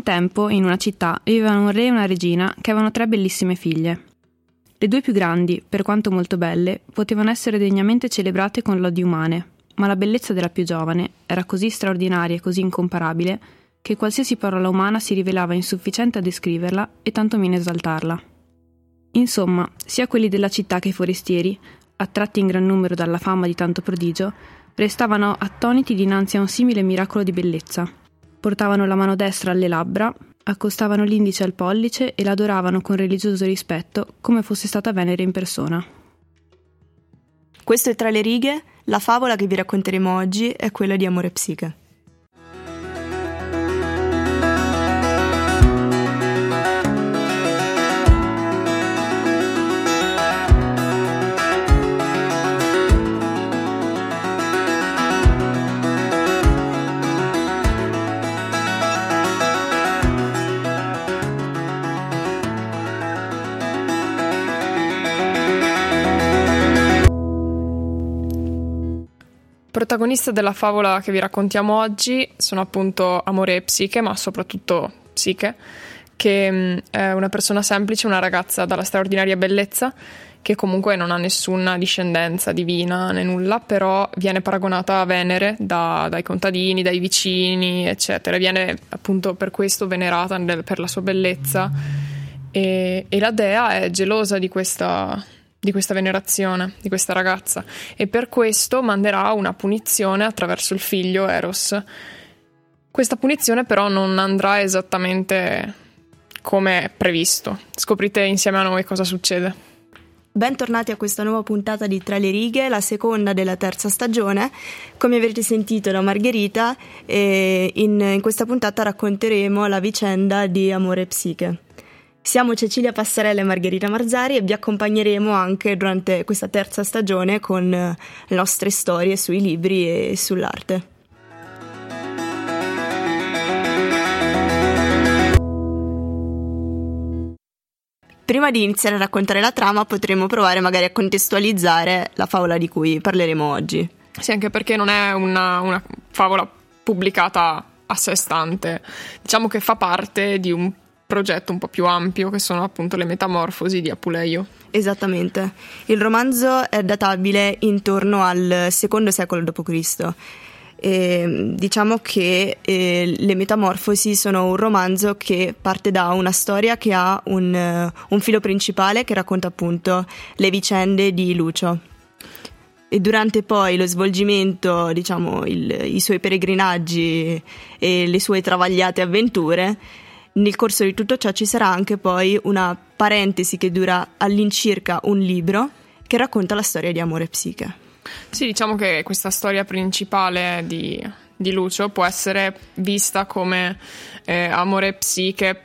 Un tempo, in una città, vivevano un re e una regina che avevano tre bellissime figlie. Le due più grandi, per quanto molto belle, potevano essere degnamente celebrate con lodi umane, ma la bellezza della più giovane era così straordinaria e così incomparabile che qualsiasi parola umana si rivelava insufficiente a descriverla e tantomeno esaltarla. Insomma, sia quelli della città che i forestieri, attratti in gran numero dalla fama di tanto prodigio, restavano attoniti dinanzi a un simile miracolo di bellezza. Portavano la mano destra alle labbra, accostavano l'indice al pollice e l'adoravano con religioso rispetto come fosse stata Venere in persona. Questo è tra le righe, la favola che vi racconteremo oggi è quella di Amore Psiche. Protagoniste della favola che vi raccontiamo oggi sono appunto Amore e Psiche, ma soprattutto Psiche, che mm, è una persona semplice, una ragazza dalla straordinaria bellezza, che comunque non ha nessuna discendenza divina né nulla, però viene paragonata a Venere da, dai contadini, dai vicini, eccetera. Viene appunto per questo venerata per la sua bellezza. E, e la dea è gelosa di questa, di questa venerazione di questa ragazza e per questo manderà una punizione attraverso il figlio Eros. Questa punizione però non andrà esattamente come previsto. Scoprite insieme a noi cosa succede. Bentornati a questa nuova puntata di Tra le righe, la seconda della terza stagione. Come avrete sentito da Margherita, in, in questa puntata racconteremo la vicenda di Amore e Psiche. Siamo Cecilia Passarella e Margherita Marzari e vi accompagneremo anche durante questa terza stagione con le nostre storie sui libri e sull'arte. Prima di iniziare a raccontare la trama potremmo provare magari a contestualizzare la favola di cui parleremo oggi. Sì, anche perché non è una, una favola pubblicata a sé stante, diciamo che fa parte di un progetto un po' più ampio che sono appunto le metamorfosi di Apuleio. Esattamente. Il romanzo è databile intorno al secondo secolo d.C. E, diciamo che eh, le Metamorfosi sono un romanzo che parte da una storia che ha un, uh, un filo principale che racconta appunto le vicende di Lucio. E durante poi lo svolgimento, diciamo, il, i suoi peregrinaggi e le sue travagliate avventure, nel corso di tutto ciò ci sarà anche poi una parentesi che dura all'incirca un libro che racconta la storia di Amore e Psiche. Sì, diciamo che questa storia principale di, di Lucio può essere vista come eh, Amore e Psiche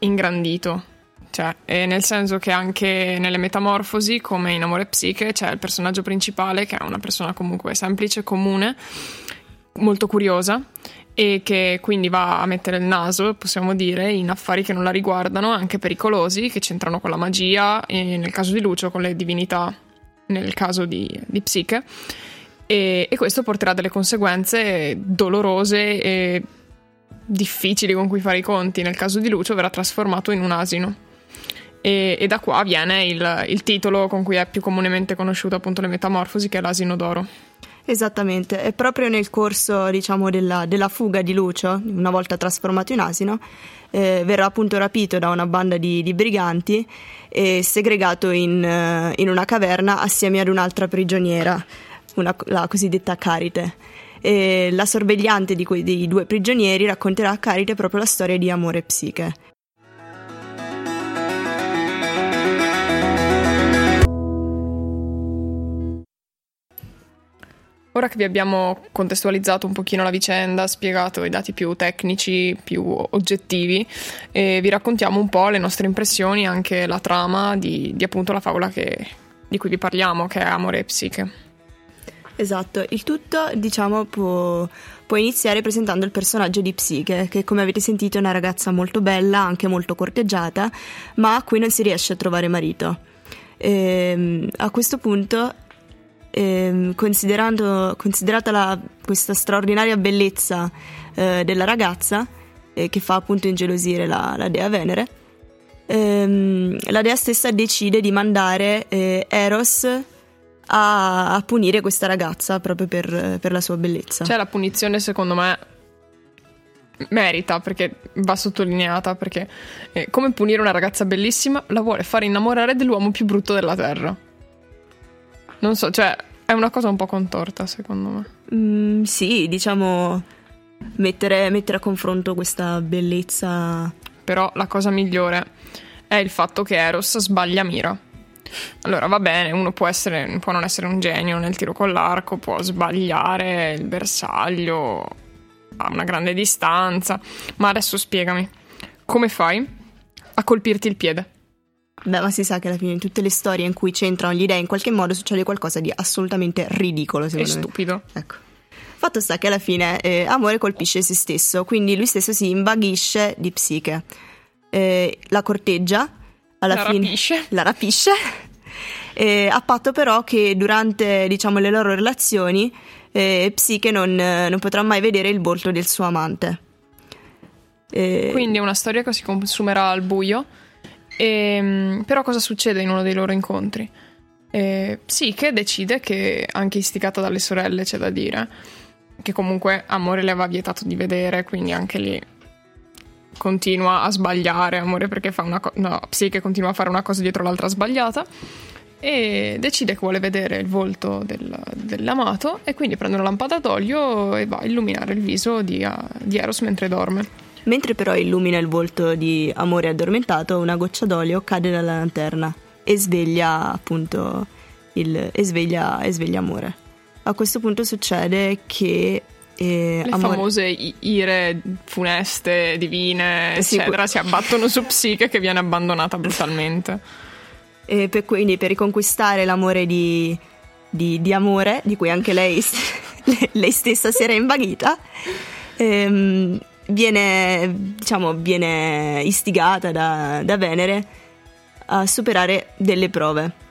ingrandito. Cioè, nel senso che anche nelle metamorfosi, come in Amore e Psiche, c'è il personaggio principale che è una persona comunque semplice, comune, molto curiosa e che quindi va a mettere il naso, possiamo dire, in affari che non la riguardano, anche pericolosi, che c'entrano con la magia, nel caso di Lucio con le divinità, nel caso di, di Psiche. E, e questo porterà delle conseguenze dolorose e difficili con cui fare i conti. Nel caso di Lucio verrà trasformato in un asino. E, e, da qua viene il, il, titolo con cui è più comunemente conosciuto appunto le metamorfosi, che è l'asino d'oro. Esattamente, e proprio nel corso diciamo, della, della, fuga di Lucio, una volta trasformato in asino, eh, verrà appunto rapito da una banda di, di briganti e segregato in, uh, in, una caverna assieme ad un'altra prigioniera, una, la cosiddetta Carite. E la sorvegliante di quei due prigionieri racconterà a Carite proprio la storia di amore e psiche. Ora che vi abbiamo contestualizzato un pochino la vicenda, spiegato i dati più tecnici, più oggettivi, eh, vi raccontiamo un po' le nostre impressioni, anche la trama di, di appunto la favola che, di cui vi parliamo, che è Amore e Psiche. Esatto, il tutto diciamo può, può, iniziare presentando il personaggio di Psiche, che come avete sentito è una ragazza molto bella, anche molto corteggiata, ma a cui non si riesce a trovare marito. E, ehm, a questo punto eh, considerata la, questa straordinaria bellezza eh, della ragazza, eh, che fa appunto ingelosire la, la dea Venere, ehm, la dea stessa decide di mandare eh, Eros a, a, punire questa ragazza proprio per, per la sua bellezza. Cioè la punizione secondo me merita perché va sottolineata perché eh, come punire una ragazza bellissima la vuole fare innamorare dell'uomo più brutto della terra. Non so, cioè è una cosa un po' contorta secondo me. Mm, sì, diciamo mettere, mettere a confronto questa bellezza. Però la cosa migliore è il fatto che Eros sbaglia mira. Allora va bene, uno può, essere, può non essere un genio nel tiro con l'arco, può sbagliare il bersaglio a una grande distanza, ma adesso spiegami, come fai a colpirti il piede? Beh, ma si sa che alla fine in tutte le storie in cui c'entrano gli dei in qualche modo succede qualcosa di assolutamente ridicolo, secondo e me. stupido. Ecco. Fatto sta che alla fine eh, Amore colpisce se stesso, quindi lui stesso si invaghisce di psiche. Eh, la corteggia, alla la fine rapisce. la rapisce, eh, a patto però che durante diciamo, le loro relazioni eh, Psiche non, non, potrà mai vedere il volto del suo amante. Eh, Quindi è una storia che si consumerà al buio. E, ehm, però cosa succede in uno dei loro incontri? Eh, Psiche decide che, anche istigata dalle sorelle, c'è da dire, che comunque Amore le aveva vietato di vedere, quindi anche lì continua a sbagliare Amore perché fa una cosa... No, Psiche continua a fare una cosa dietro l'altra sbagliata e decide che vuole vedere il volto del, dell'amato e quindi prende una lampada d'olio e va a illuminare il viso di, di Eros mentre dorme. Mentre però illumina il volto di Amore addormentato, una goccia d'olio cade dalla lanterna e sveglia appunto il, e sveglia, e sveglia Amore. A questo punto succede che eh, le amore... famose ire funeste, divine, eccetera, si abbattono su Psiche che viene abbandonata brutalmente eh, per, quindi per riconquistare l'amore di, di, di, amore, di cui anche lei, lei stessa si era invaghita, ehm, viene, diciamo, viene istigata da, da Venere a superare delle prove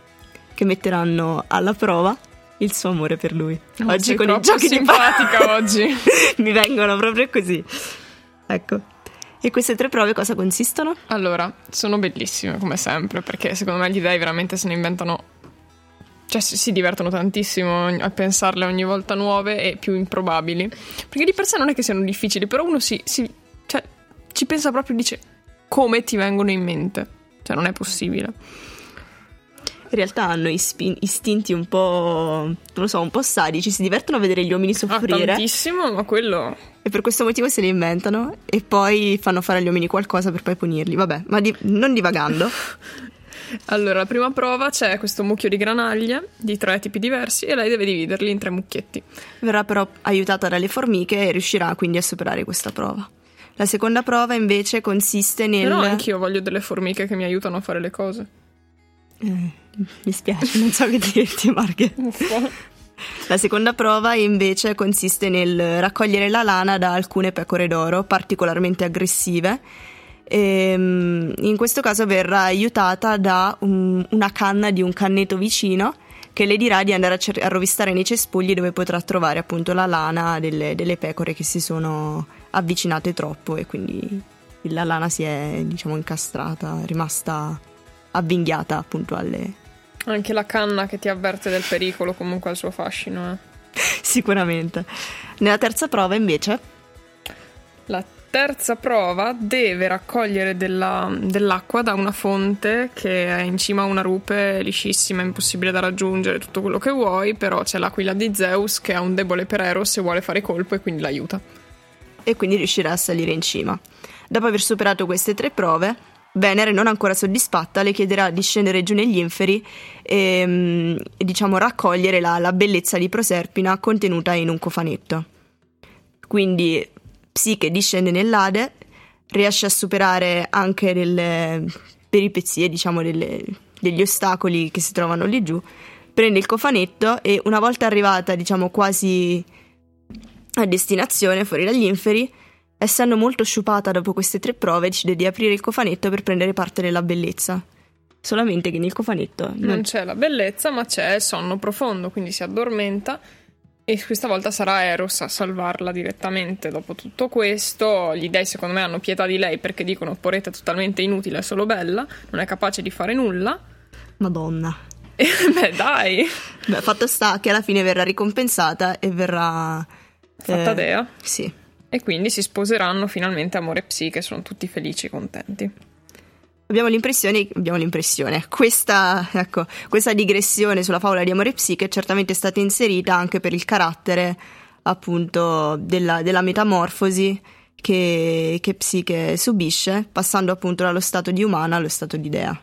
che metteranno alla prova il suo amore per lui. Oh, oggi con i giochi simpatica di oggi. Mi vengono proprio così. Ecco. E queste tre prove cosa consistono? Allora, sono bellissime come sempre, perché secondo me gli dei veramente se ne inventano cioè si divertono tantissimo a pensarle ogni volta nuove e più improbabili. Perché di per sé non è che siano difficili, però uno si, si cioè, ci pensa proprio e dice come ti vengono in mente. Cioè non è possibile. In realtà hanno ispi- istinti un po', non lo so, un po' sadici, si divertono a vedere gli uomini soffrire. Ah, tantissimo, ma quello e per questo motivo se li inventano e poi fanno fare agli uomini qualcosa per poi punirli. Vabbè, ma di- non divagando. allora, la prima prova c'è questo mucchio di granaglie di tre tipi diversi e lei deve dividerli in tre mucchietti. Verrà però aiutata dalle formiche e riuscirà quindi a superare questa prova. La seconda prova invece consiste nel... Però anch'io voglio delle formiche che mi aiutano a fare le cose. Eh, mi spiace, non so che dirti, Marghe. La seconda prova invece consiste nel raccogliere la lana da alcune pecore d'oro particolarmente aggressive. Ehm, in questo caso verrà aiutata da un, una canna di un canneto vicino che le dirà di andare a, cer- a, rovistare nei cespugli dove potrà trovare appunto la lana delle, delle, pecore che si sono avvicinate troppo e quindi la lana si è diciamo incastrata, rimasta avvinghiata appunto alle, anche la canna che ti avverte del pericolo comunque ha il suo fascino. Eh. Sicuramente. Nella terza prova invece? La terza prova deve raccogliere della, dell'acqua da una fonte che è in cima a una rupe liscissima, impossibile da raggiungere, tutto quello che vuoi, però c'è l'aquila di Zeus che ha un debole per Eros e vuole fare colpo e quindi l'aiuta. E quindi riuscirà a salire in cima. Dopo aver superato queste tre prove, Venere, non ancora soddisfatta, le chiederà di scendere giù negli inferi e, mm, e diciamo, raccogliere la, la bellezza di Proserpina contenuta in un cofanetto. Quindi Psiche discende nell'Ade, riesce a superare anche delle peripezie, diciamo, delle, degli ostacoli che si trovano lì giù, prende il cofanetto e una volta arrivata, diciamo, quasi a destinazione, fuori dagli inferi, Essendo molto sciupata dopo queste tre prove, decide di aprire il cofanetto per prendere parte della bellezza. Solamente che nel cofanetto non, non c'è la bellezza, ma c'è il sonno profondo, quindi si addormenta E questa volta sarà Eros a salvarla direttamente dopo tutto questo. Gli dei, secondo me, hanno pietà di lei perché dicono: Poretta è totalmente inutile, è solo bella, non è capace di fare nulla. Madonna. E, beh, dai. Beh, fatto sta che alla fine verrà ricompensata e verrà. Fatta eh, dea. Sì. E quindi si sposeranno finalmente Amore e Psiche, sono tutti felici e contenti. Abbiamo l'impressione, abbiamo l'impressione, questa, ecco, questa digressione sulla favola di Amore e Psiche è certamente stata inserita anche per il carattere appunto della, della metamorfosi che, che Psiche subisce, passando appunto dallo stato di umana allo stato di dea.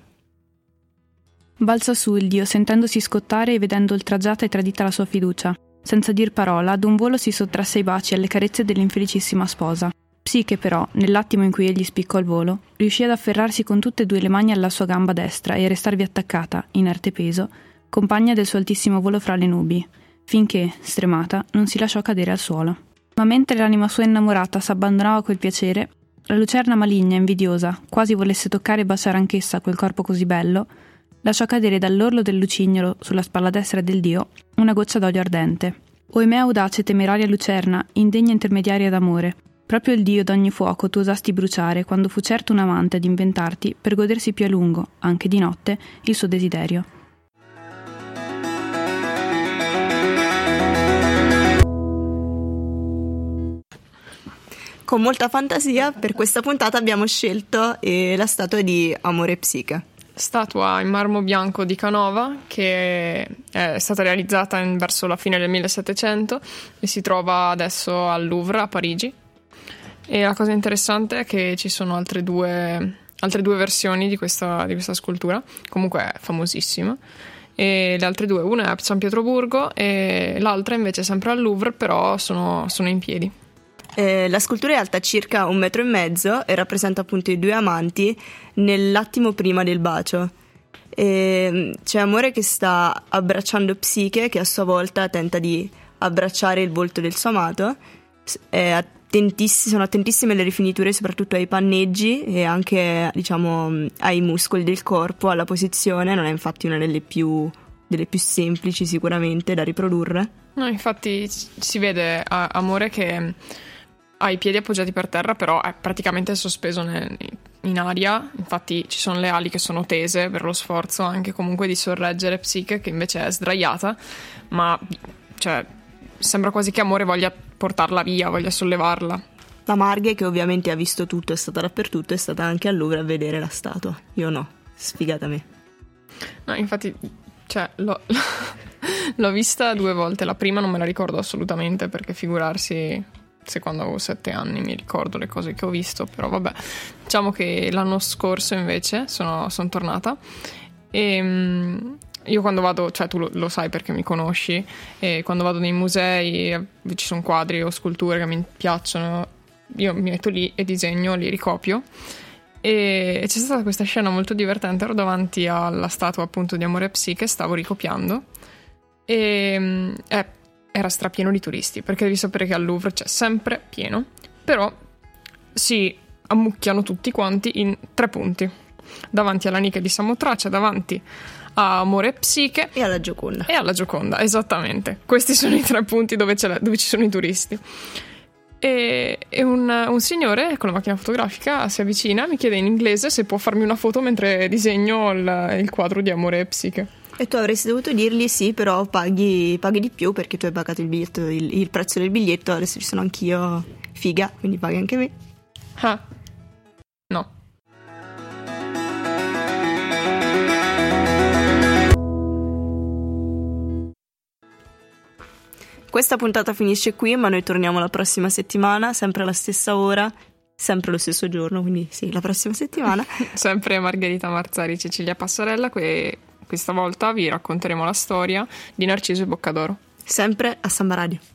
Balza su il dio sentendosi scottare e vedendo oltraggiata e tradita la sua fiducia. Senza dir parola, d'un volo si sottrasse ai baci e alle carezze dell'infelicissima sposa. Psiche, però, nell'attimo in cui egli spiccò il volo, riuscì ad afferrarsi con tutte e due le mani alla sua gamba destra e a restarvi attaccata, inerte peso, compagna del suo altissimo volo fra le nubi, finché, stremata, non si lasciò cadere al suolo. Ma mentre l'anima sua innamorata s'abbandonava a quel piacere, la lucerna maligna invidiosa, quasi volesse toccare e baciare anch'essa quel corpo così bello, lasciò cadere dall'orlo del lucignolo sulla spalla destra del dio una goccia d'olio ardente. Oimè audace e temeraria lucerna, indegna intermediaria d'amore, proprio il dio d'ogni fuoco tu osasti bruciare quando fu certo un amante ad inventarti per godersi più a lungo, anche di notte, il suo desiderio. Con molta fantasia per questa puntata abbiamo scelto eh, la statua di Amore e Psiche. Statua in marmo bianco di Canova che è stata realizzata verso la fine del 1700 e si trova adesso al Louvre a Parigi. E la cosa interessante è che ci sono altre due, altre due versioni di questa, di questa scultura, comunque è famosissima. E le altre due, una è a San Pietroburgo e l'altra invece è sempre al Louvre, però sono, sono in piedi. Eh, la scultura è alta circa un metro e mezzo e rappresenta appunto i due amanti nell'attimo prima del bacio. E c'è Amore che sta abbracciando Psiche che a sua volta tenta di abbracciare il volto del suo amato. È attentiss- sono attentissime le rifiniture soprattutto ai panneggi e anche diciamo ai muscoli del corpo, alla posizione, non è infatti una delle più, delle più semplici sicuramente da riprodurre. No, infatti si vede a Amore che ha i piedi appoggiati per terra, però è praticamente sospeso ne- in aria. Infatti ci sono le ali che sono tese per lo sforzo anche comunque di sorreggere Psiche, che invece è sdraiata, ma cioè, sembra quasi che Amore voglia portarla via, voglia sollevarla. La Marghe, che ovviamente ha visto tutto, è stata dappertutto, è stata anche al Louvre a vedere la statua. Io no, sfigata me. No, infatti, cioè, l'ho, l'ho vista due volte. La prima non me la ricordo assolutamente perché figurarsi se quando avevo sette anni mi ricordo le cose che ho visto, però vabbè. Diciamo che l'anno scorso invece sono, sono tornata e mm, io quando vado, cioè tu lo, lo, sai perché mi conosci, e quando vado nei musei eh, ci sono quadri o sculture che mi piacciono, io mi metto lì e disegno, li ricopio. E c'è stata questa scena molto divertente, ero davanti alla statua appunto di Amore e Psiche, stavo ricopiando. E eh, era strapieno di turisti, perché devi sapere che al Louvre c'è sempre pieno, però si ammucchiano tutti quanti in tre punti, davanti alla Nica di Samotracia, davanti a Amore e Psiche e alla Gioconda. E alla Gioconda, esattamente. Questi sono i tre punti dove, dove ci sono i turisti. E, e un, un, signore con la macchina fotografica si avvicina, mi chiede in inglese se può farmi una foto mentre disegno il, il quadro di Amore e Psiche. E tu avresti dovuto dirgli sì, però paghi, paghi di più perché tu hai pagato il, biglietto, il, il prezzo del biglietto, adesso ci sono anch'io figa, quindi paghi anche me. Ah, no. Questa puntata finisce qui, ma noi torniamo la prossima settimana, sempre alla stessa ora, sempre lo stesso giorno, quindi sì, la prossima settimana. sempre Margherita Marzari, Cecilia Passarella, que- questa volta vi racconteremo la storia di Narciso e Boccadoro. Sempre a Samba Radio.